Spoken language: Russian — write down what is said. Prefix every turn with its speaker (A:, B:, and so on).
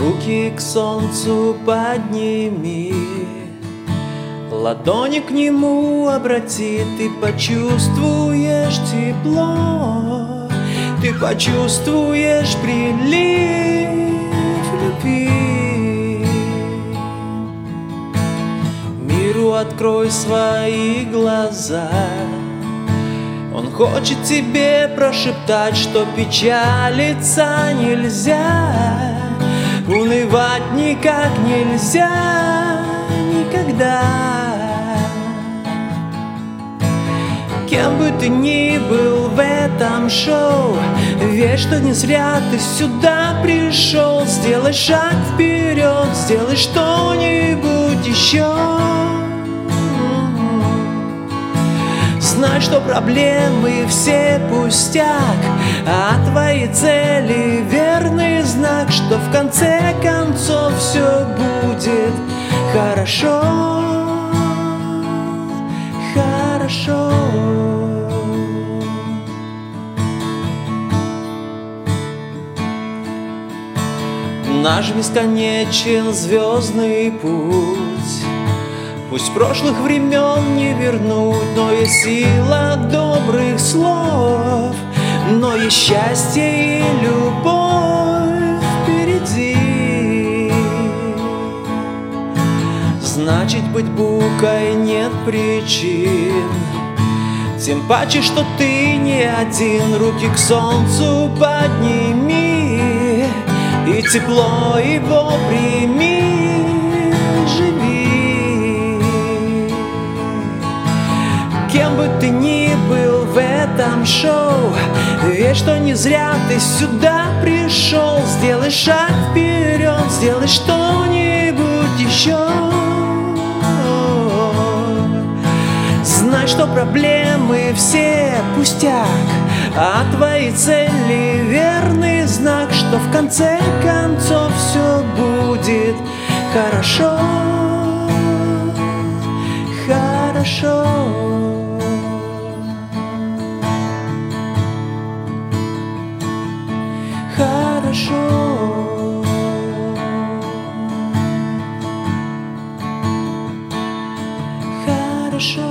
A: руки к солнцу подними Ладони к нему обрати, ты почувствуешь тепло Ты почувствуешь прилив любви. Миру открой свои глаза. Он хочет тебе прошептать, что печалиться нельзя, Унывать никак нельзя никогда. Кем бы ты ни был в этом шоу, Верь, что не зря ты сюда пришел. Сделай шаг вперед, сделай что-нибудь еще. Знай, что проблемы все пустяк, а твои цели верный знак, что в конце хорошо, хорошо. Наш бесконечен звездный путь Пусть прошлых времен не вернуть, но есть сила добрых слов, но есть счастье и Значит, быть букой нет причин, тем паче, что ты не один, руки к солнцу подними и тепло его прими, живи. Кем бы ты ни был в этом шоу, верь, что не зря ты сюда пришел. Сделай шаг вперед, сделай что-нибудь что проблемы все пустяк, а твои цели верный знак, что в конце концов все будет хорошо, хорошо. Хорошо. Хорошо.